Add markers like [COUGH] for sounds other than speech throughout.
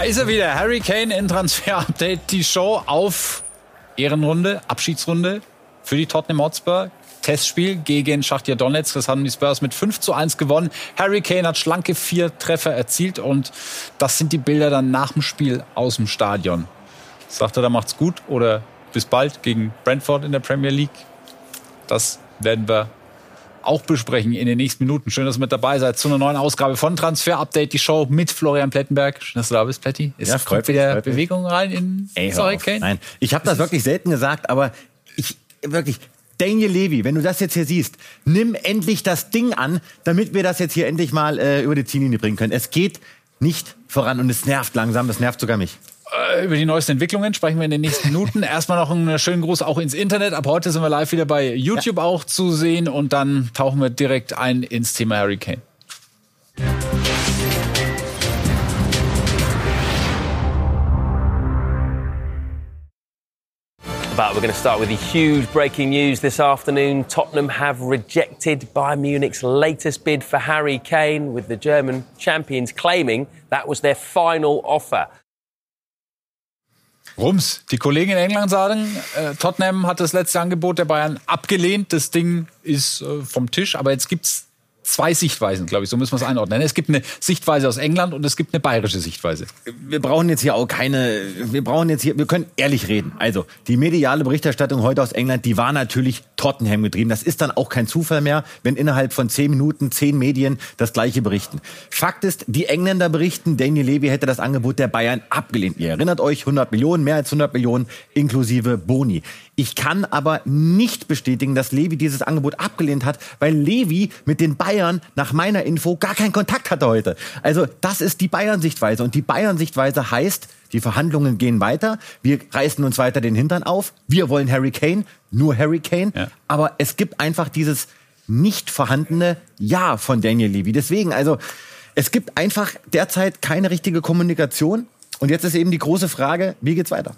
Da ist er wieder, Harry Kane in Transfer Update, die Show auf Ehrenrunde, Abschiedsrunde für die Tottenham Hotspur. Testspiel gegen Schachtja Donetsk. Das haben die Spurs mit 5 zu 1 gewonnen. Harry Kane hat schlanke vier Treffer erzielt und das sind die Bilder dann nach dem Spiel aus dem Stadion. Sagt er, da macht's gut oder bis bald gegen Brentford in der Premier League? Das werden wir auch besprechen in den nächsten Minuten. Schön, dass ihr mit dabei seid zu einer neuen Ausgabe von Transfer Update, die Show mit Florian Plettenberg. Schön, dass du da bist, Pletti. Es ja, kommt wieder Bewegung rein in Ey, Sorry, Kane. Nein, ich habe das wirklich selten gesagt, aber ich wirklich Daniel Levy, wenn du das jetzt hier siehst, nimm endlich das Ding an, damit wir das jetzt hier endlich mal äh, über die Ziellinie bringen können. Es geht nicht voran und es nervt langsam, das nervt sogar mich. Äh, über die neuesten Entwicklungen sprechen wir in den nächsten Minuten. [LAUGHS] Erstmal noch einen schönen Gruß auch ins Internet. Ab heute sind wir live wieder bei YouTube ja. auch zu sehen und dann tauchen wir direkt ein ins Thema Hurricane. But we're going to start with the huge breaking news this afternoon. Tottenham have rejected Bayern Munich's latest bid for Harry Kane, with the German champions claiming that was their final offer. Rums. Die Kollegen in England sagen, äh, Tottenham hat das letzte Angebot der Bayern abgelehnt. Das Ding ist äh, vom Tisch. Aber jetzt gibt's zwei Sichtweisen, glaube ich. So müssen wir es einordnen. Es gibt eine Sichtweise aus England und es gibt eine bayerische Sichtweise. Wir brauchen jetzt hier auch keine, wir brauchen jetzt hier, wir können ehrlich reden. Also, die mediale Berichterstattung heute aus England, die war natürlich Tottenham getrieben. Das ist dann auch kein Zufall mehr, wenn innerhalb von zehn Minuten zehn Medien das Gleiche berichten. Fakt ist, die Engländer berichten, Daniel Levy hätte das Angebot der Bayern abgelehnt. Ihr erinnert euch, 100 Millionen, mehr als 100 Millionen inklusive Boni. Ich kann aber nicht bestätigen, dass Levi dieses Angebot abgelehnt hat, weil Levi mit den Bayern nach meiner Info gar keinen Kontakt hatte heute. Also das ist die Bayern-Sichtweise. Und die Bayern-Sichtweise heißt, die Verhandlungen gehen weiter. Wir reißen uns weiter den Hintern auf. Wir wollen Harry Kane, nur Harry Kane. Ja. Aber es gibt einfach dieses nicht vorhandene Ja von Daniel Levy. Deswegen, also es gibt einfach derzeit keine richtige Kommunikation. Und jetzt ist eben die große Frage, wie geht's weiter?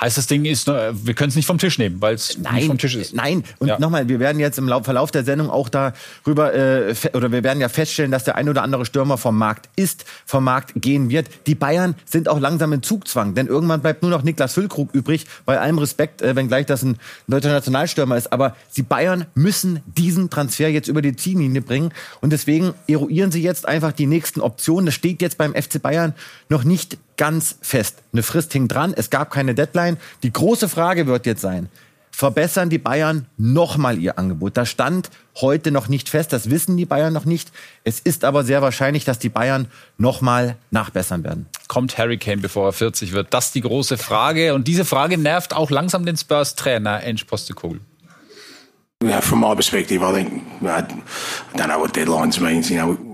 Heißt das Ding ist, wir können es nicht vom Tisch nehmen, weil es nicht vom Tisch ist. Nein, und ja. nochmal, wir werden jetzt im Verlauf der Sendung auch darüber, äh, oder wir werden ja feststellen, dass der ein oder andere Stürmer vom Markt ist, vom Markt gehen wird. Die Bayern sind auch langsam in Zugzwang, denn irgendwann bleibt nur noch Niklas Füllkrug übrig, bei allem Respekt, äh, wenngleich das ein deutscher Nationalstürmer ist. Aber die Bayern müssen diesen Transfer jetzt über die Ziellinie bringen und deswegen eruieren sie jetzt einfach die nächsten Optionen. Das steht jetzt beim FC Bayern noch nicht ganz fest. Eine Frist hing dran, es gab keine Deadline. Die große Frage wird jetzt sein, verbessern die Bayern nochmal ihr Angebot? Das stand heute noch nicht fest, das wissen die Bayern noch nicht. Es ist aber sehr wahrscheinlich, dass die Bayern nochmal nachbessern werden. Kommt Harry Kane, bevor er 40 wird? Das ist die große Frage. Und diese Frage nervt auch langsam den Spurs-Trainer Ange Postecoglou.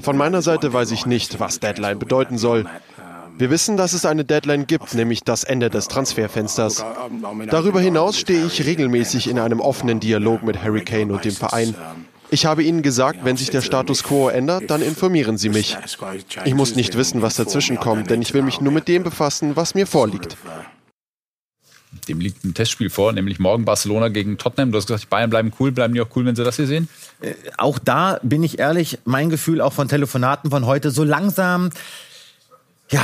Von meiner Seite weiß ich nicht, was Deadline bedeuten soll. Wir wissen, dass es eine Deadline gibt, nämlich das Ende des Transferfensters. Darüber hinaus stehe ich regelmäßig in einem offenen Dialog mit Harry Kane und dem Verein. Ich habe Ihnen gesagt, wenn sich der Status quo ändert, dann informieren Sie mich. Ich muss nicht wissen, was dazwischen kommt, denn ich will mich nur mit dem befassen, was mir vorliegt. Dem liegt ein Testspiel vor, nämlich morgen Barcelona gegen Tottenham. Du hast gesagt, Bayern bleiben cool. Bleiben die auch cool, wenn sie das hier sehen? Äh, auch da bin ich ehrlich, mein Gefühl auch von Telefonaten von heute, so langsam ja,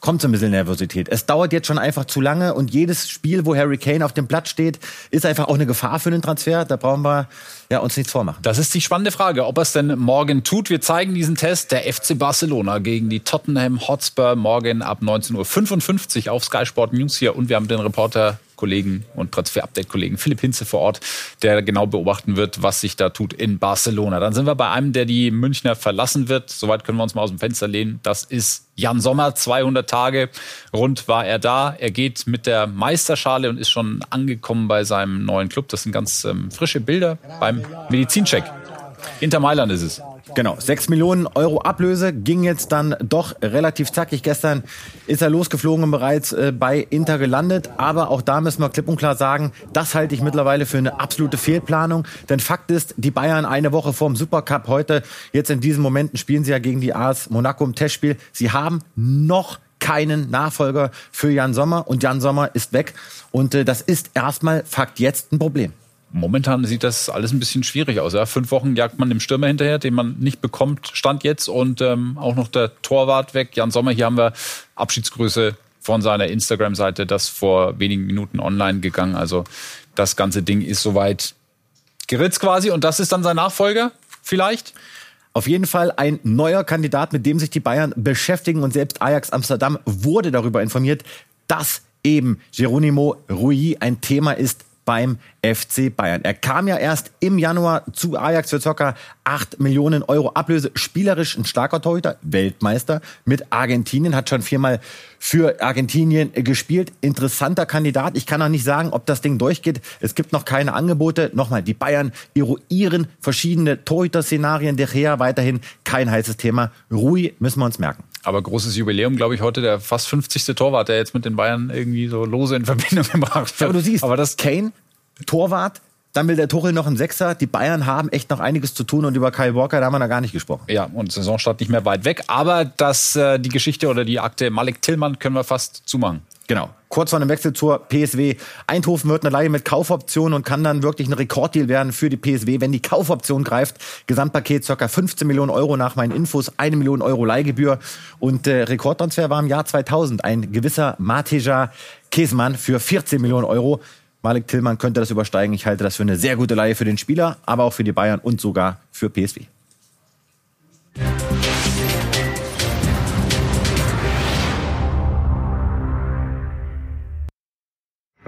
kommt so ein bisschen Nervosität. Es dauert jetzt schon einfach zu lange und jedes Spiel, wo Harry Kane auf dem Platz steht, ist einfach auch eine Gefahr für den Transfer. Da brauchen wir ja, uns nichts vormachen. Das ist die spannende Frage, ob er es denn morgen tut. Wir zeigen diesen Test der FC Barcelona gegen die Tottenham Hotspur morgen ab 19.55 Uhr auf Sky Sport News hier und wir haben den Reporter Kollegen und Transfer-Update-Kollegen Philipp Hinze vor Ort, der genau beobachten wird, was sich da tut in Barcelona. Dann sind wir bei einem, der die Münchner verlassen wird. Soweit können wir uns mal aus dem Fenster lehnen. Das ist Jan Sommer. 200 Tage rund war er da. Er geht mit der Meisterschale und ist schon angekommen bei seinem neuen Club. Das sind ganz ähm, frische Bilder beim Medizincheck. Inter Mailand ist es. Genau, 6 Millionen Euro Ablöse ging jetzt dann doch relativ zackig. Gestern ist er losgeflogen und bereits äh, bei Inter gelandet. Aber auch da müssen wir klipp und klar sagen, das halte ich mittlerweile für eine absolute Fehlplanung. Denn Fakt ist, die Bayern eine Woche vor dem Supercup heute, jetzt in diesen Momenten spielen sie ja gegen die AS Monaco im Testspiel. Sie haben noch keinen Nachfolger für Jan Sommer und Jan Sommer ist weg. Und äh, das ist erstmal Fakt jetzt ein Problem. Momentan sieht das alles ein bisschen schwierig aus. Ja? Fünf Wochen jagt man dem Stürmer hinterher, den man nicht bekommt, stand jetzt. Und ähm, auch noch der Torwart weg. Jan Sommer, hier haben wir Abschiedsgrüße von seiner Instagram-Seite, das vor wenigen Minuten online gegangen. Also das ganze Ding ist soweit geritzt quasi. Und das ist dann sein Nachfolger vielleicht? Auf jeden Fall ein neuer Kandidat, mit dem sich die Bayern beschäftigen. Und selbst Ajax Amsterdam wurde darüber informiert, dass eben Geronimo Rui ein Thema ist beim FC Bayern. Er kam ja erst im Januar zu Ajax für ca. 8 Millionen Euro Ablöse. Spielerisch ein starker Torhüter, Weltmeister mit Argentinien, hat schon viermal für Argentinien gespielt. Interessanter Kandidat. Ich kann auch nicht sagen, ob das Ding durchgeht. Es gibt noch keine Angebote. Nochmal, die Bayern eruieren verschiedene Torhüter-Szenarien. Der Gea weiterhin kein heißes Thema. Rui müssen wir uns merken. Aber großes Jubiläum, glaube ich, heute der fast 50. Torwart, der jetzt mit den Bayern irgendwie so lose in Verbindung [LAUGHS] gebracht wird. Aber du siehst, aber das Kane, Torwart, dann will der Tuchel noch einen Sechser. Die Bayern haben echt noch einiges zu tun und über Kyle Walker, da haben wir da gar nicht gesprochen. Ja, und Saisonstart nicht mehr weit weg. Aber das, äh, die Geschichte oder die Akte Malik Tillmann können wir fast zumachen. Genau. Kurz vor dem Wechsel zur PSW. Eindhoven wird eine Leihe mit Kaufoption und kann dann wirklich ein Rekorddeal werden für die PSW, wenn die Kaufoption greift. Gesamtpaket ca. 15 Millionen Euro nach meinen Infos, eine Million Euro Leihgebühr. Und äh, Rekordtransfer war im Jahr 2000 ein gewisser Mateja Käsmann für 14 Millionen Euro. Malik Tillmann könnte das übersteigen. Ich halte das für eine sehr gute Leihe für den Spieler, aber auch für die Bayern und sogar für PSW.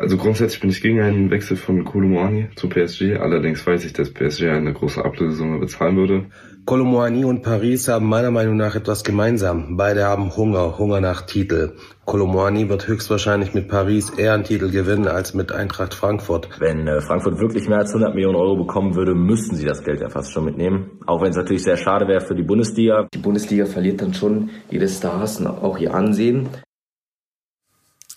Also grundsätzlich bin ich gegen einen Wechsel von Kolomoani zu PSG. Allerdings weiß ich, dass PSG eine große Ablösesumme bezahlen würde. Kolomoani und Paris haben meiner Meinung nach etwas gemeinsam. Beide haben Hunger, Hunger nach Titel. Kolomoani wird höchstwahrscheinlich mit Paris eher einen Titel gewinnen als mit Eintracht Frankfurt. Wenn äh, Frankfurt wirklich mehr als 100 Millionen Euro bekommen würde, müssten sie das Geld ja fast schon mitnehmen. Auch wenn es natürlich sehr schade wäre für die Bundesliga. Die Bundesliga verliert dann schon ihre Stars und auch ihr Ansehen.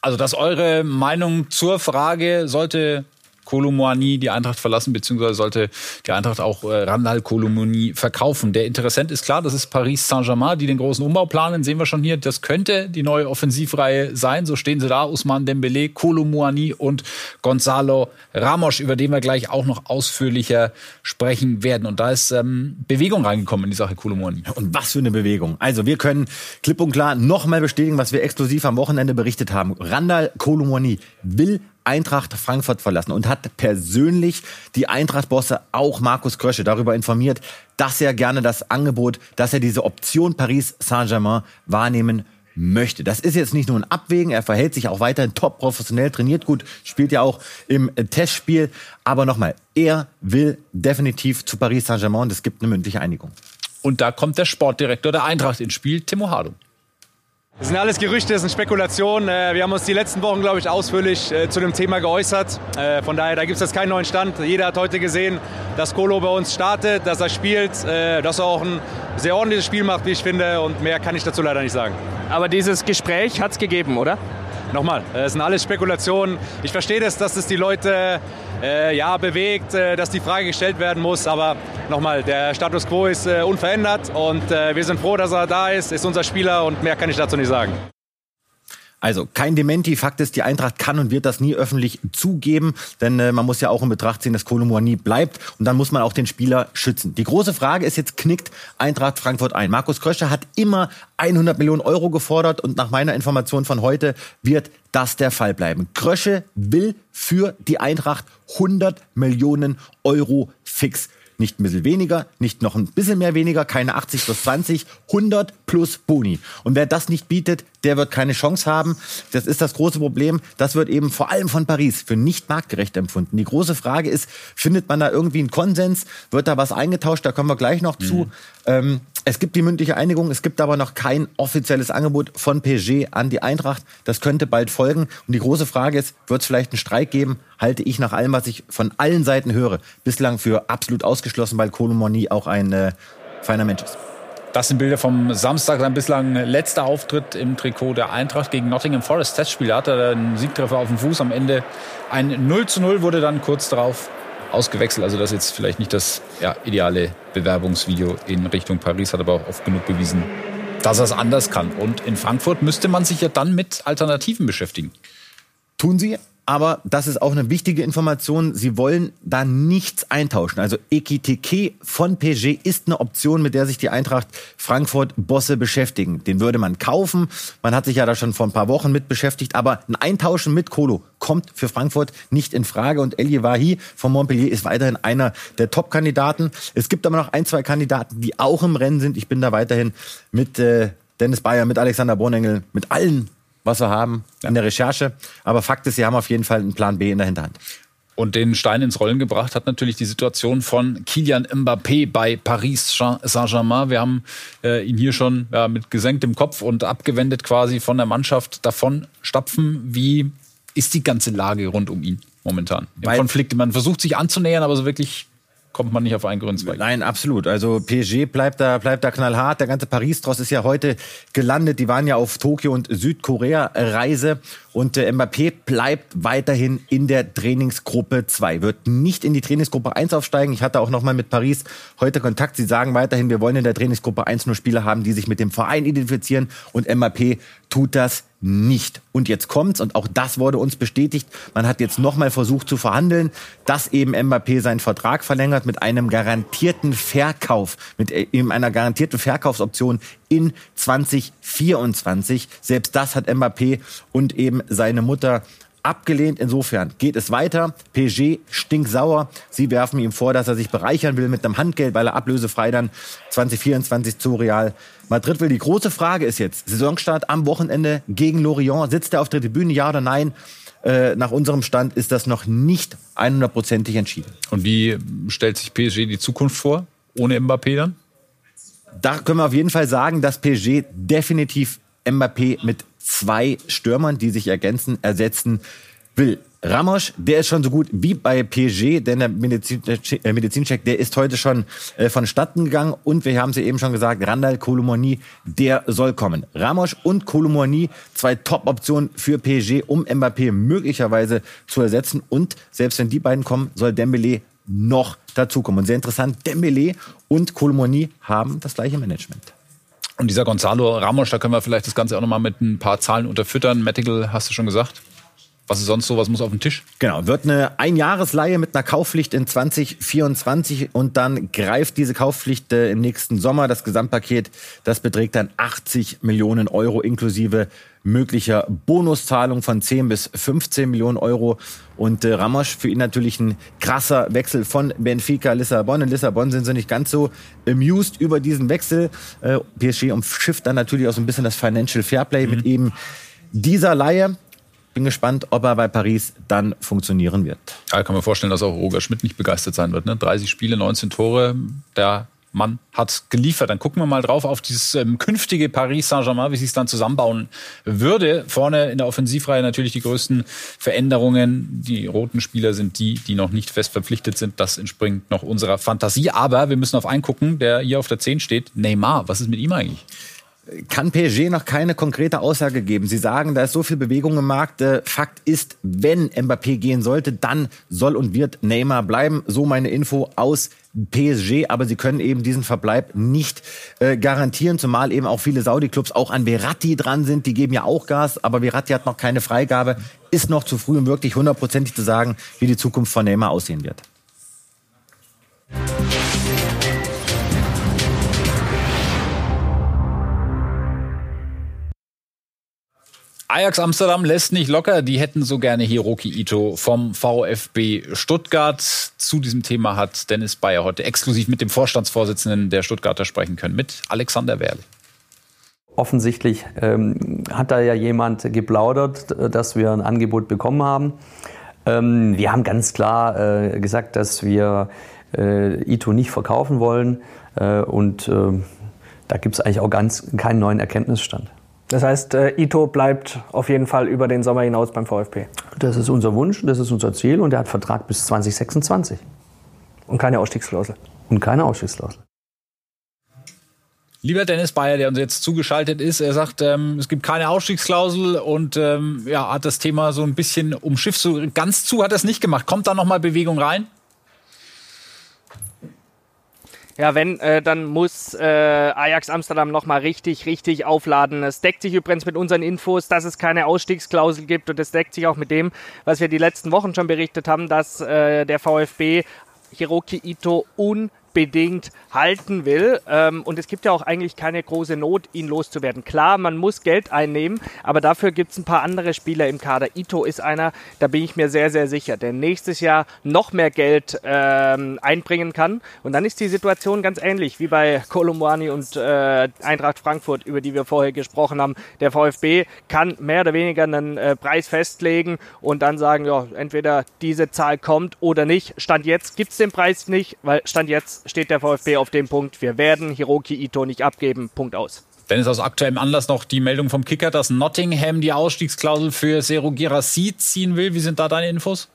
Also, dass eure Meinung zur Frage, sollte Kolomouani die Eintracht verlassen, beziehungsweise sollte die Eintracht auch äh, Randall Kolomouani verkaufen. Der Interessent ist klar, das ist Paris Saint-Germain, die den großen Umbau planen, sehen wir schon hier. Das könnte die neue Offensivreihe sein. So stehen sie da, Usman Dembele, Kolomouani und Gonzalo Ramos, über den wir gleich auch noch ausführlicher sprechen werden. Und da ist ähm, Bewegung reingekommen in die Sache Kolomouani. Und was für eine Bewegung. Also wir können klipp und klar nochmal bestätigen, was wir exklusiv am Wochenende berichtet haben. Randall Kolomouani will Eintracht Frankfurt verlassen und hat persönlich die Eintracht-Bosse, auch Markus Krösche, darüber informiert, dass er gerne das Angebot, dass er diese Option Paris Saint-Germain wahrnehmen möchte. Das ist jetzt nicht nur ein Abwägen, er verhält sich auch weiterhin top professionell, trainiert gut, spielt ja auch im Testspiel. Aber nochmal, er will definitiv zu Paris Saint-Germain und es gibt eine mündliche Einigung. Und da kommt der Sportdirektor der Eintracht ins Spiel, Timo Hardung. Das sind alles Gerüchte, das sind Spekulationen. Äh, wir haben uns die letzten Wochen, glaube ich, ausführlich äh, zu dem Thema geäußert. Äh, von daher, da gibt es jetzt keinen neuen Stand. Jeder hat heute gesehen, dass Kolo bei uns startet, dass er spielt, dass er auch ein sehr ordentliches Spiel macht, wie ich finde. Und mehr kann ich dazu leider nicht sagen. Aber dieses Gespräch hat es gegeben, oder? Nochmal, es sind alles Spekulationen. Ich verstehe das, dass es die Leute äh, ja, bewegt, äh, dass die Frage gestellt werden muss. Aber nochmal, der Status quo ist äh, unverändert und äh, wir sind froh, dass er da ist, ist unser Spieler und mehr kann ich dazu nicht sagen. Also kein Dementi. Fakt ist, die Eintracht kann und wird das nie öffentlich zugeben, denn äh, man muss ja auch in Betracht ziehen, dass nie bleibt und dann muss man auch den Spieler schützen. Die große Frage ist jetzt, knickt Eintracht Frankfurt ein? Markus Kröscher hat immer 100 Millionen Euro gefordert und nach meiner Information von heute wird das der Fall bleiben. Krösche will für die Eintracht 100 Millionen Euro fix. Nicht ein bisschen weniger, nicht noch ein bisschen mehr weniger, keine 80 plus 20, 100 plus Boni. Und wer das nicht bietet, der wird keine Chance haben. Das ist das große Problem. Das wird eben vor allem von Paris für nicht marktgerecht empfunden. Die große Frage ist, findet man da irgendwie einen Konsens? Wird da was eingetauscht? Da kommen wir gleich noch mhm. zu. Ähm, es gibt die mündliche Einigung, es gibt aber noch kein offizielles Angebot von PSG an die Eintracht. Das könnte bald folgen. Und die große Frage ist, wird es vielleicht einen Streik geben? Halte ich nach allem, was ich von allen Seiten höre, bislang für absolut ausgeschlossen, weil Kolomoni auch ein äh, feiner Mensch ist. Das sind Bilder vom Samstag, sein bislang letzter Auftritt im Trikot der Eintracht gegen Nottingham Forest. Testspiel hatte er einen Siegtreffer auf dem Fuß. Am Ende ein 0 zu 0 wurde dann kurz darauf ausgewechselt. Also das ist jetzt vielleicht nicht das ja, ideale Bewerbungsvideo in Richtung Paris, hat aber auch oft genug bewiesen, dass er es anders kann. Und in Frankfurt müsste man sich ja dann mit Alternativen beschäftigen. Tun sie, aber das ist auch eine wichtige Information. Sie wollen da nichts eintauschen. Also Ekitike von PSG ist eine Option, mit der sich die Eintracht Frankfurt Bosse beschäftigen. Den würde man kaufen. Man hat sich ja da schon vor ein paar Wochen mit beschäftigt. Aber ein Eintauschen mit Kolo kommt für Frankfurt nicht in Frage. Und Elie Wahi von Montpellier ist weiterhin einer der Top-Kandidaten. Es gibt aber noch ein, zwei Kandidaten, die auch im Rennen sind. Ich bin da weiterhin mit äh, Dennis Bayer, mit Alexander Bonengel, mit allen was wir haben in der Recherche. Aber Fakt ist, sie haben auf jeden Fall einen Plan B in der Hinterhand. Und den Stein ins Rollen gebracht hat natürlich die Situation von Kilian Mbappé bei Paris Saint-Germain. Wir haben äh, ihn hier schon ja, mit gesenktem Kopf und abgewendet quasi von der Mannschaft davon stapfen. Wie ist die ganze Lage rund um ihn momentan? Im Weil Konflikt. Man versucht sich anzunähern, aber so wirklich kommt man nicht auf einen grünen Zweig. Nein, absolut. Also PSG bleibt da, bleibt da knallhart. Der ganze Paris-Tross ist ja heute gelandet. Die waren ja auf Tokio und Südkorea-Reise. Und äh, Mbappé bleibt weiterhin in der Trainingsgruppe 2. Wird nicht in die Trainingsgruppe 1 aufsteigen. Ich hatte auch noch mal mit Paris heute Kontakt. Sie sagen weiterhin, wir wollen in der Trainingsgruppe 1 nur Spieler haben, die sich mit dem Verein identifizieren. Und Mbappé tut das nicht. Und jetzt kommt's und auch das wurde uns bestätigt. Man hat jetzt nochmal versucht zu verhandeln, dass eben Mbappé seinen Vertrag verlängert mit einem garantierten Verkauf, mit äh, eben einer garantierten Verkaufsoption in 2024. Selbst das hat Mbappé und eben seine Mutter abgelehnt. Insofern geht es weiter. PSG stinksauer. Sie werfen ihm vor, dass er sich bereichern will mit einem Handgeld, weil er ablösefrei dann 2024 zu Real Madrid will. Die große Frage ist jetzt, Saisonstart am Wochenende gegen Lorient. Sitzt er auf der Tribüne, ja oder nein? Äh, nach unserem Stand ist das noch nicht 100%ig entschieden. Und wie stellt sich PSG die Zukunft vor, ohne Mbappé dann? Da können wir auf jeden Fall sagen, dass PSG definitiv Mbappé mit zwei Stürmern, die sich ergänzen, ersetzen will. Ramos, der ist schon so gut wie bei PSG, denn der äh, Medizincheck, der ist heute schon äh, vonstatten gegangen und wir haben sie eben schon gesagt, Randall Kolomoni, der soll kommen. Ramos und Kolomoni, zwei Top-Optionen für PSG, um Mbappé möglicherweise zu ersetzen und selbst wenn die beiden kommen, soll Dembele noch dazukommen. Und sehr interessant, Dembele und Kolomoni haben das gleiche Management. Und dieser Gonzalo Ramos, da können wir vielleicht das Ganze auch nochmal mit ein paar Zahlen unterfüttern. Medical hast du schon gesagt. Was ist sonst so? Was muss auf den Tisch? Genau, wird eine Einjahresleihe mit einer Kaufpflicht in 2024 und dann greift diese Kaufpflicht äh, im nächsten Sommer. Das Gesamtpaket, das beträgt dann 80 Millionen Euro inklusive möglicher Bonuszahlung von 10 bis 15 Millionen Euro. Und äh, Ramos für ihn natürlich ein krasser Wechsel von Benfica Lissabon. In Lissabon sind sie nicht ganz so amused über diesen Wechsel. Äh, PSG umschifft dann natürlich auch so ein bisschen das Financial Fairplay mhm. mit eben dieser Leihe. Bin gespannt, ob er bei Paris dann funktionieren wird. Ja, kann man vorstellen, dass auch Roger Schmidt nicht begeistert sein wird. Ne? 30 Spiele, 19 Tore. Der Mann hat geliefert. Dann gucken wir mal drauf auf dieses ähm, künftige Paris Saint-Germain, wie sich dann zusammenbauen würde. Vorne in der Offensivreihe natürlich die größten Veränderungen. Die roten Spieler sind die, die noch nicht fest verpflichtet sind. Das entspringt noch unserer Fantasie. Aber wir müssen auf einen gucken, der hier auf der 10 steht. Neymar, was ist mit ihm eigentlich? Kann PSG noch keine konkrete Aussage geben. Sie sagen, da ist so viel Bewegung im Markt. Äh, Fakt ist, wenn Mbappé gehen sollte, dann soll und wird Neymar bleiben. So meine Info aus PSG, aber sie können eben diesen Verbleib nicht äh, garantieren, zumal eben auch viele Saudi-Clubs auch an Verratti dran sind. Die geben ja auch Gas, aber Verratti hat noch keine Freigabe. Ist noch zu früh, um wirklich hundertprozentig zu sagen, wie die Zukunft von Neymar aussehen wird. Ajax Amsterdam lässt nicht locker. Die hätten so gerne Hiroki Ito vom VfB Stuttgart. Zu diesem Thema hat Dennis Bayer heute exklusiv mit dem Vorstandsvorsitzenden der Stuttgarter sprechen können, mit Alexander Werl. Offensichtlich ähm, hat da ja jemand geplaudert, dass wir ein Angebot bekommen haben. Ähm, wir haben ganz klar äh, gesagt, dass wir äh, Ito nicht verkaufen wollen. Äh, und ähm, da gibt es eigentlich auch ganz keinen neuen Erkenntnisstand. Das heißt, äh, Ito bleibt auf jeden Fall über den Sommer hinaus beim VfB. Das ist unser Wunsch, das ist unser Ziel und er hat Vertrag bis 2026. Und keine Ausstiegsklausel. Und keine Ausstiegsklausel. Lieber Dennis Bayer, der uns jetzt zugeschaltet ist, er sagt, ähm, es gibt keine Ausstiegsklausel und ähm, ja, hat das Thema so ein bisschen umschifft. So ganz zu hat er es nicht gemacht. Kommt da nochmal Bewegung rein? Ja, wenn, äh, dann muss äh, Ajax Amsterdam nochmal richtig, richtig aufladen. Es deckt sich übrigens mit unseren Infos, dass es keine Ausstiegsklausel gibt und es deckt sich auch mit dem, was wir die letzten Wochen schon berichtet haben, dass äh, der VfB Hiroki Ito un bedingt halten will. Ähm, und es gibt ja auch eigentlich keine große Not, ihn loszuwerden. Klar, man muss Geld einnehmen, aber dafür gibt es ein paar andere Spieler im Kader. Ito ist einer, da bin ich mir sehr, sehr sicher, der nächstes Jahr noch mehr Geld ähm, einbringen kann. Und dann ist die Situation ganz ähnlich wie bei Kolumwani und äh, Eintracht Frankfurt, über die wir vorher gesprochen haben. Der VfB kann mehr oder weniger einen äh, Preis festlegen und dann sagen, ja, entweder diese Zahl kommt oder nicht. Stand jetzt gibt es den Preis nicht, weil Stand jetzt steht der VfB auf dem Punkt, wir werden Hiroki Ito nicht abgeben. Punkt aus. Dennis, aus aktuellem Anlass noch die Meldung vom Kicker, dass Nottingham die Ausstiegsklausel für Seru Girassi ziehen will. Wie sind da deine Infos?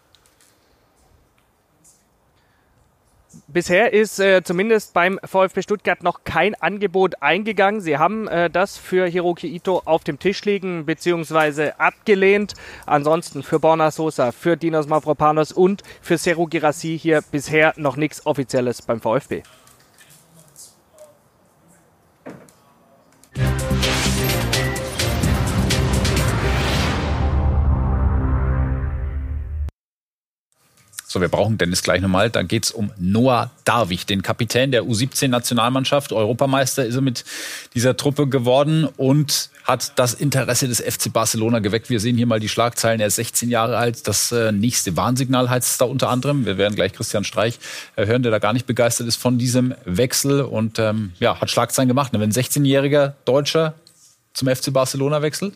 Bisher ist äh, zumindest beim VfB Stuttgart noch kein Angebot eingegangen. Sie haben äh, das für Hiroki Ito auf dem Tisch liegen bzw. abgelehnt. Ansonsten für Borna Sosa, für Dinos Mavropanos und für Seru Girassi hier bisher noch nichts Offizielles beim VfB. So, wir brauchen Dennis gleich nochmal. Da geht's um Noah Darwig, den Kapitän der U17-Nationalmannschaft. Europameister ist er mit dieser Truppe geworden und hat das Interesse des FC Barcelona geweckt. Wir sehen hier mal die Schlagzeilen. Er ist 16 Jahre alt. Das äh, nächste Warnsignal heißt es da unter anderem. Wir werden gleich Christian Streich äh, hören, der da gar nicht begeistert ist von diesem Wechsel und ähm, ja, hat Schlagzeilen gemacht. Wenn ein 16-jähriger Deutscher zum FC Barcelona wechselt?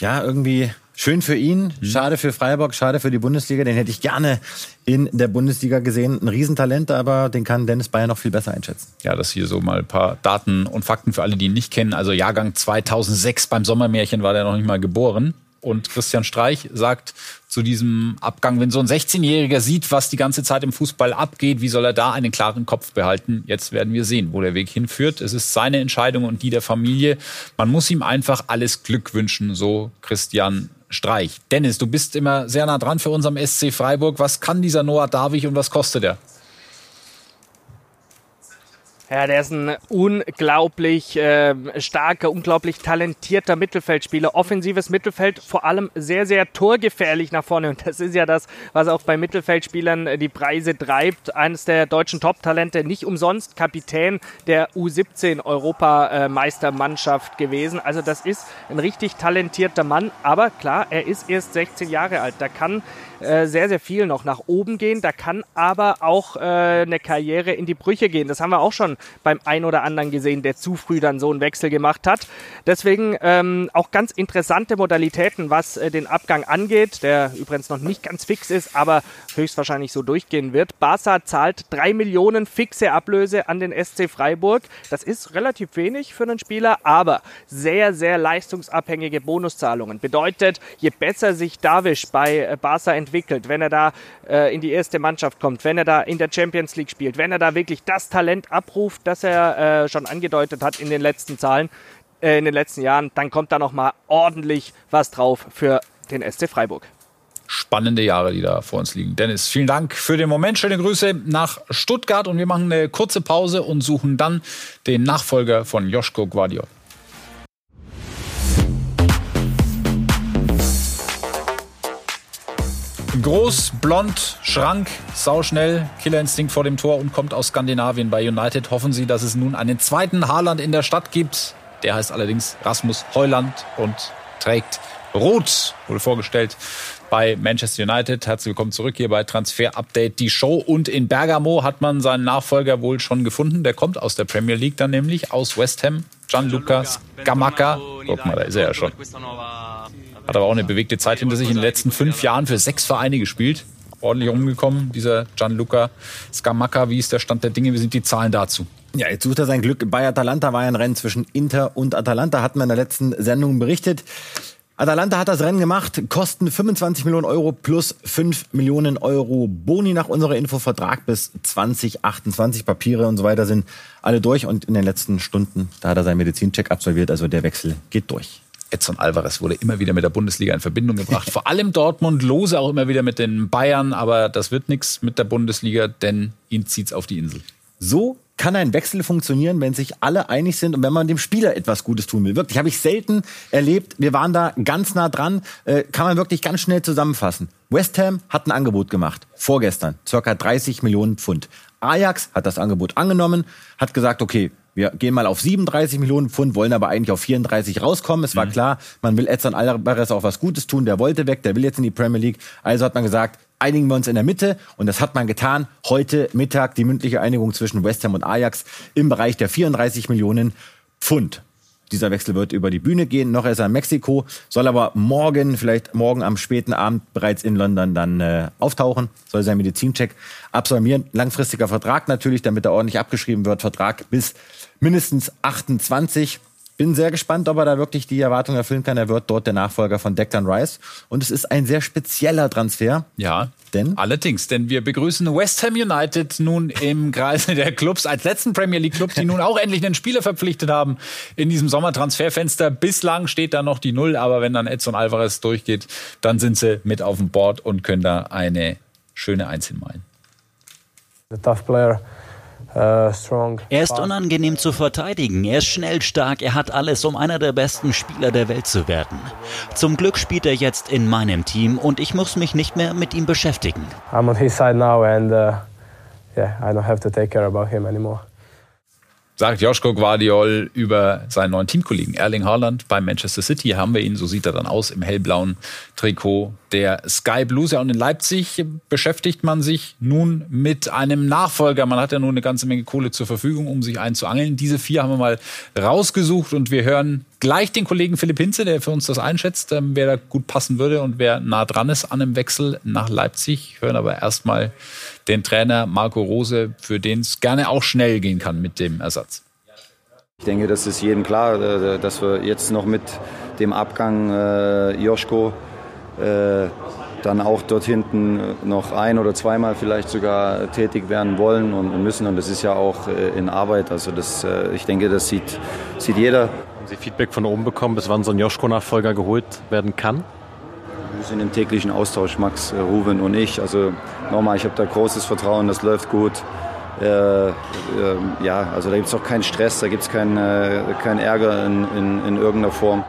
Ja, irgendwie Schön für ihn, mhm. schade für Freiburg, schade für die Bundesliga. Den hätte ich gerne in der Bundesliga gesehen. Ein Riesentalent, aber den kann Dennis Bayer noch viel besser einschätzen. Ja, das hier so mal ein paar Daten und Fakten für alle, die ihn nicht kennen. Also Jahrgang 2006 beim Sommermärchen war der noch nicht mal geboren. Und Christian Streich sagt zu diesem Abgang, wenn so ein 16-Jähriger sieht, was die ganze Zeit im Fußball abgeht, wie soll er da einen klaren Kopf behalten? Jetzt werden wir sehen, wo der Weg hinführt. Es ist seine Entscheidung und die der Familie. Man muss ihm einfach alles Glück wünschen, so Christian Streich. Dennis, du bist immer sehr nah dran für unserem SC Freiburg. Was kann dieser Noah Davig und was kostet er? Ja, der ist ein unglaublich äh, starker, unglaublich talentierter Mittelfeldspieler. Offensives Mittelfeld, vor allem sehr, sehr torgefährlich nach vorne. Und das ist ja das, was auch bei Mittelfeldspielern äh, die Preise treibt. Eines der deutschen Top-Talente, nicht umsonst Kapitän der U17-Europameistermannschaft gewesen. Also das ist ein richtig talentierter Mann. Aber klar, er ist erst 16 Jahre alt. Da kann äh, sehr, sehr viel noch nach oben gehen. Da kann aber auch äh, eine Karriere in die Brüche gehen. Das haben wir auch schon beim ein oder anderen gesehen, der zu früh dann so einen Wechsel gemacht hat. Deswegen ähm, auch ganz interessante Modalitäten, was äh, den Abgang angeht, der übrigens noch nicht ganz fix ist, aber höchstwahrscheinlich so durchgehen wird. Barca zahlt drei Millionen fixe Ablöse an den SC Freiburg. Das ist relativ wenig für einen Spieler, aber sehr, sehr leistungsabhängige Bonuszahlungen. Bedeutet, je besser sich Davish bei äh, Barca entwickelt, wenn er da äh, in die erste Mannschaft kommt, wenn er da in der Champions League spielt, wenn er da wirklich das Talent abruft, das er äh, schon angedeutet hat in den letzten Zahlen, äh, in den letzten Jahren, dann kommt da nochmal ordentlich was drauf für den SC Freiburg spannende Jahre, die da vor uns liegen. Dennis, vielen Dank für den Moment. Schöne Grüße nach Stuttgart und wir machen eine kurze Pause und suchen dann den Nachfolger von Joschko Guardiol. Groß, blond, Schrank, sauschnell, Killerinstinkt vor dem Tor und kommt aus Skandinavien. Bei United hoffen sie, dass es nun einen zweiten Haaland in der Stadt gibt. Der heißt allerdings Rasmus Heuland und trägt Rot, wurde vorgestellt bei Manchester United. Herzlich willkommen zurück hier bei Transfer Update, die Show. Und in Bergamo hat man seinen Nachfolger wohl schon gefunden. Der kommt aus der Premier League dann nämlich, aus West Ham. Gianluca Scamacca. Guck mal, da ist er ja schon. Hat aber auch eine bewegte Zeit hinter sich. In den letzten fünf Jahren für sechs Vereine gespielt. Ordentlich umgekommen, dieser Gianluca Scamacca. Wie ist der Stand der Dinge? Wie sind die Zahlen dazu? Ja, jetzt sucht er sein Glück. Bei Atalanta war ja ein Rennen zwischen Inter und Atalanta, hatten wir in der letzten Sendung berichtet. Atalanta hat das Rennen gemacht, kosten 25 Millionen Euro plus 5 Millionen Euro Boni nach unserer Infovertrag bis 2028. Papiere und so weiter sind alle durch und in den letzten Stunden, da hat er seinen Medizincheck absolviert, also der Wechsel geht durch. Edson Alvarez wurde immer wieder mit der Bundesliga in Verbindung gebracht. Vor allem Dortmund, lose auch immer wieder mit den Bayern, aber das wird nichts mit der Bundesliga, denn ihn zieht's auf die Insel. So kann ein Wechsel funktionieren, wenn sich alle einig sind und wenn man dem Spieler etwas Gutes tun will. Wirklich, habe ich selten erlebt. Wir waren da ganz nah dran. Äh, kann man wirklich ganz schnell zusammenfassen. West Ham hat ein Angebot gemacht, vorgestern, circa 30 Millionen Pfund. Ajax hat das Angebot angenommen, hat gesagt, okay, wir gehen mal auf 37 Millionen Pfund, wollen aber eigentlich auf 34 rauskommen. Es war mhm. klar, man will Edson Alvarez auch was Gutes tun. Der wollte weg, der will jetzt in die Premier League. Also hat man gesagt, einigen wir uns in der Mitte. Und das hat man getan. Heute Mittag die mündliche Einigung zwischen West Ham und Ajax im Bereich der 34 Millionen Pfund. Dieser Wechsel wird über die Bühne gehen. Noch ist er in Mexiko, soll aber morgen, vielleicht morgen am späten Abend bereits in London dann äh, auftauchen, soll seinen Medizincheck absolvieren. Langfristiger Vertrag natürlich, damit er ordentlich abgeschrieben wird. Vertrag bis mindestens 28 bin sehr gespannt, ob er da wirklich die Erwartungen erfüllen kann. Er wird dort der Nachfolger von Declan Rice. Und es ist ein sehr spezieller Transfer. Ja, denn? Allerdings, denn wir begrüßen West Ham United nun im [LAUGHS] Kreise der Clubs als letzten Premier League Club, die nun auch endlich einen Spieler verpflichtet haben in diesem Sommertransferfenster. Bislang steht da noch die Null, aber wenn dann Edson Alvarez durchgeht, dann sind sie mit auf dem Board und können da eine schöne Eins hinmalen. The tough player. Uh, er ist unangenehm zu verteidigen, er ist schnell stark, er hat alles, um einer der besten Spieler der Welt zu werden. Zum Glück spielt er jetzt in meinem Team und ich muss mich nicht mehr mit ihm beschäftigen. I'm on his side now and uh, yeah, I don't have to take care about him anymore sagt Joschko Guardiol über seinen neuen Teamkollegen Erling Haaland bei Manchester City. Haben wir ihn, so sieht er dann aus, im hellblauen Trikot der Sky Blues. Ja, und in Leipzig beschäftigt man sich nun mit einem Nachfolger. Man hat ja nun eine ganze Menge Kohle zur Verfügung, um sich einzuangeln. Diese vier haben wir mal rausgesucht und wir hören gleich den Kollegen Philipp Hinze, der für uns das einschätzt, ähm, wer da gut passen würde und wer nah dran ist an einem Wechsel nach Leipzig. Hören aber erstmal den Trainer Marco Rose, für den es gerne auch schnell gehen kann mit dem Ersatz. Ich denke, das ist jedem klar, äh, dass wir jetzt noch mit dem Abgang äh, Joschko äh, dann auch dort hinten noch ein oder zweimal vielleicht sogar tätig werden wollen und müssen. Und das ist ja auch äh, in Arbeit. Also das, äh, ich denke, das sieht, sieht jeder. Haben Sie Feedback von oben bekommen, bis wann so ein Joschko-Nachfolger geholt werden kann? Wir sind im täglichen Austausch, Max, Ruben und ich. Also nochmal, ich habe da großes Vertrauen, das läuft gut. Äh, äh, ja, also da gibt es auch keinen Stress, da gibt es keinen äh, kein Ärger in, in, in irgendeiner Form.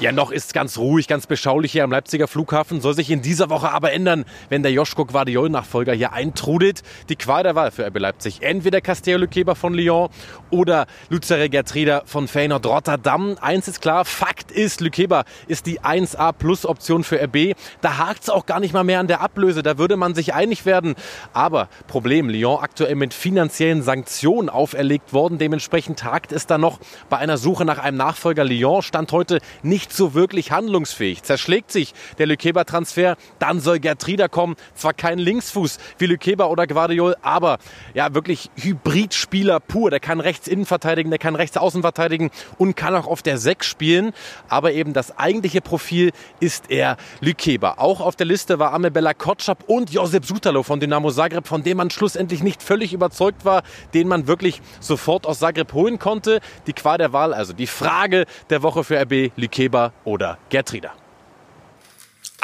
Ja, noch ist ganz ruhig, ganz beschaulich hier am Leipziger Flughafen. Soll sich in dieser Woche aber ändern, wenn der Joschko Guardiol-Nachfolger hier eintrudelt. Die Qual der Wahl für RB Leipzig. Entweder Castello Keber von Lyon oder Luzere Gertrida von Feyenoord Rotterdam. Eins ist klar, Fakt ist, Lükeba ist die 1A-Plus-Option für RB. Da hakt es auch gar nicht mal mehr an der Ablöse. Da würde man sich einig werden. Aber Problem, Lyon aktuell mit finanziellen Sanktionen auferlegt worden. Dementsprechend hakt es da noch bei einer Suche nach einem Nachfolger. Lyon stand heute nicht nicht so wirklich handlungsfähig. Zerschlägt sich der Lykeba-Transfer, dann soll Gertrida kommen. Zwar kein Linksfuß wie Lykeba oder Guardiol, aber ja wirklich Hybridspieler pur. Der kann rechts innen verteidigen, der kann rechts außen verteidigen und kann auch auf der 6 spielen. Aber eben das eigentliche Profil ist er Lykeba. Auch auf der Liste war Amebella Kotschap und Josep Sutalo von Dynamo Zagreb, von dem man schlussendlich nicht völlig überzeugt war, den man wirklich sofort aus Zagreb holen konnte. Die Qual der Wahl, also die Frage der Woche für RB, Lykeba Weber oder Gertrida.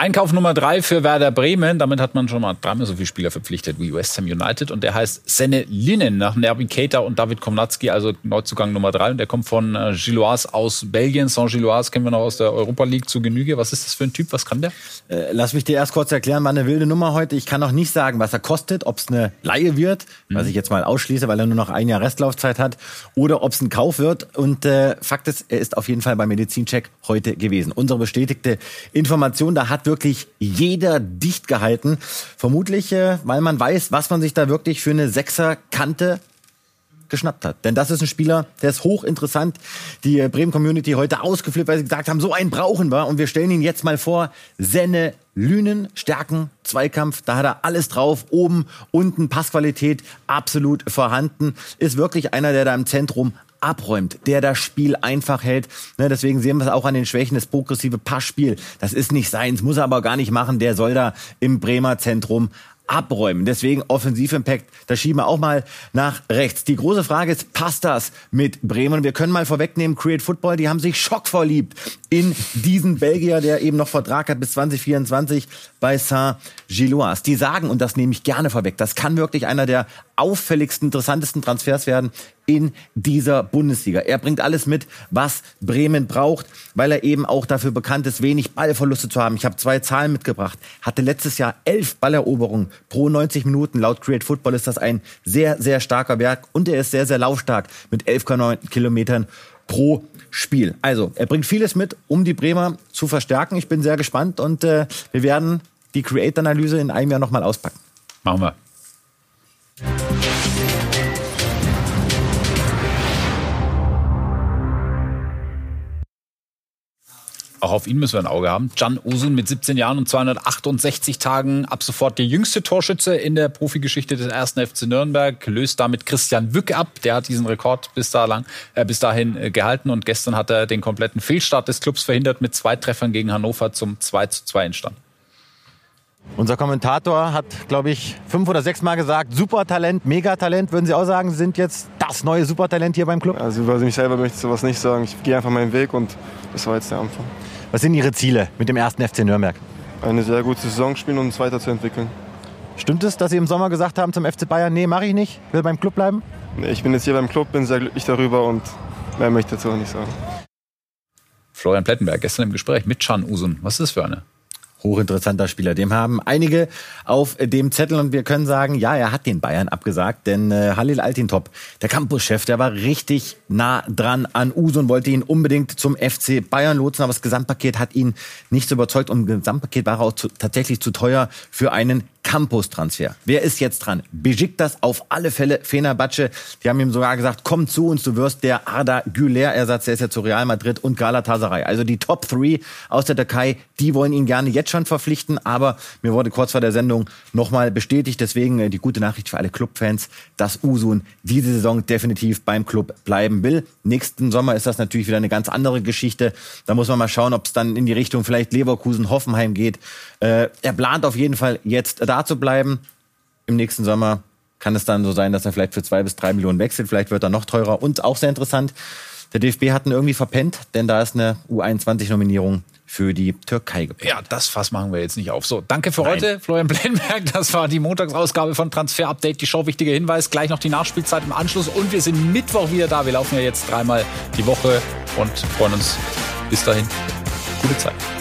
Einkauf Nummer drei für Werder Bremen. Damit hat man schon mal dreimal so viele Spieler verpflichtet wie West Ham United. Und der heißt Senne Linen nach Nervi Keita und David Komnatski, also Neuzugang Nummer drei. Und der kommt von äh, Gilloise aus Belgien. Saint-Gilloise kennen wir noch aus der Europa League zu Genüge. Was ist das für ein Typ? Was kann der? Äh, lass mich dir erst kurz erklären, war eine wilde Nummer heute. Ich kann noch nicht sagen, was er kostet, ob es eine Laie wird, mhm. was ich jetzt mal ausschließe, weil er nur noch ein Jahr Restlaufzeit hat, oder ob es ein Kauf wird. Und äh, Fakt ist, er ist auf jeden Fall beim Medizincheck heute gewesen. Unsere bestätigte Information, da hat wirklich jeder dicht gehalten. Vermutlich, äh, weil man weiß, was man sich da wirklich für eine Sechserkante geschnappt hat. Denn das ist ein Spieler, der ist hochinteressant. Die äh, Bremen-Community heute ausgeflippt, weil sie gesagt haben, so einen brauchen wir. Und wir stellen ihn jetzt mal vor. Senne Lünen, Stärken, Zweikampf, da hat er alles drauf. Oben, unten, Passqualität absolut vorhanden. Ist wirklich einer, der da im Zentrum abräumt, der das Spiel einfach hält. Ne, deswegen sehen wir es auch an den Schwächen, das progressive Passspiel. Das ist nicht seins, muss er aber gar nicht machen. Der soll da im Bremer Zentrum abräumen. Deswegen Offensivimpact, da schieben wir auch mal nach rechts. Die große Frage ist, passt das mit Bremen? Wir können mal vorwegnehmen, Create Football, die haben sich schockverliebt in diesen Belgier, der eben noch Vertrag hat bis 2024 bei Saint-Gilloise. Die sagen, und das nehme ich gerne vorweg, das kann wirklich einer der auffälligsten, interessantesten Transfers werden in dieser Bundesliga. Er bringt alles mit, was Bremen braucht, weil er eben auch dafür bekannt ist, wenig Ballverluste zu haben. Ich habe zwei Zahlen mitgebracht. Hatte letztes Jahr elf Balleroberungen pro 90 Minuten. Laut Create Football ist das ein sehr, sehr starker Werk und er ist sehr, sehr laufstark mit 11,9 Kilometern pro Spiel. Also, er bringt vieles mit, um die Bremer zu verstärken. Ich bin sehr gespannt und äh, wir werden die Create-Analyse in einem Jahr nochmal auspacken. Machen wir. Auch auf ihn müssen wir ein Auge haben. Can Osun mit 17 Jahren und 268 Tagen ab sofort der jüngste Torschütze in der Profigeschichte des ersten FC Nürnberg, löst damit Christian Wück ab. Der hat diesen Rekord bis, da lang, äh, bis dahin äh, gehalten und gestern hat er den kompletten Fehlstart des Clubs verhindert mit zwei Treffern gegen Hannover zum 2 zu 2 Entstand. Unser Kommentator hat, glaube ich, fünf oder sechs Mal gesagt, Supertalent, Megatalent, würden Sie auch sagen, sind jetzt das neue Supertalent hier beim Club? Also über mich selber möchte ich sowas nicht sagen. Ich gehe einfach meinen Weg und das war jetzt der Anfang. Was sind Ihre Ziele mit dem ersten FC Nürnberg? Eine sehr gute Saison spielen und uns weiterzuentwickeln. Stimmt es, dass Sie im Sommer gesagt haben zum FC Bayern, nee, mache ich nicht, will beim Club bleiben? Nee, ich bin jetzt hier beim Club, bin sehr glücklich darüber und mehr möchte ich dazu auch nicht sagen. Florian Plettenberg, gestern im Gespräch mit Can Usun. Was ist das für eine? Hochinteressanter Spieler. Dem haben einige auf dem Zettel und wir können sagen, ja, er hat den Bayern abgesagt, denn äh, Halil Altintop, der Campuschef, der war richtig nah dran an Uso und wollte ihn unbedingt zum FC Bayern lotsen, aber das Gesamtpaket hat ihn nicht so überzeugt und im Gesamtpaket war auch zu, tatsächlich zu teuer für einen Campus-Transfer. Wer ist jetzt dran? das auf alle Fälle Fenerbahce. Die haben ihm sogar gesagt, komm zu uns, du wirst der Arda Güler-Ersatz, der ist ja zu Real Madrid und Galatasaray. Also die Top 3 aus der Türkei, die wollen ihn gerne jetzt schon verpflichten, aber mir wurde kurz vor der Sendung nochmal bestätigt, deswegen äh, die gute Nachricht für alle Clubfans, dass Usun diese Saison definitiv beim Club bleiben will. Nächsten Sommer ist das natürlich wieder eine ganz andere Geschichte. Da muss man mal schauen, ob es dann in die Richtung vielleicht Leverkusen, Hoffenheim geht. Äh, er plant auf jeden Fall jetzt da zu bleiben. Im nächsten Sommer kann es dann so sein, dass er vielleicht für zwei bis drei Millionen wechselt. Vielleicht wird er noch teurer. Und auch sehr interessant, der DFB hat ihn irgendwie verpennt, denn da ist eine U21-Nominierung für die Türkei geplant. Ja, das Fass machen wir jetzt nicht auf. So, danke für Nein. heute, Florian Blenberg. Das war die Montagsausgabe von Transfer Update. Die Show, wichtiger Hinweis, gleich noch die Nachspielzeit im Anschluss. Und wir sind Mittwoch wieder da. Wir laufen ja jetzt dreimal die Woche und freuen uns bis dahin. Gute Zeit.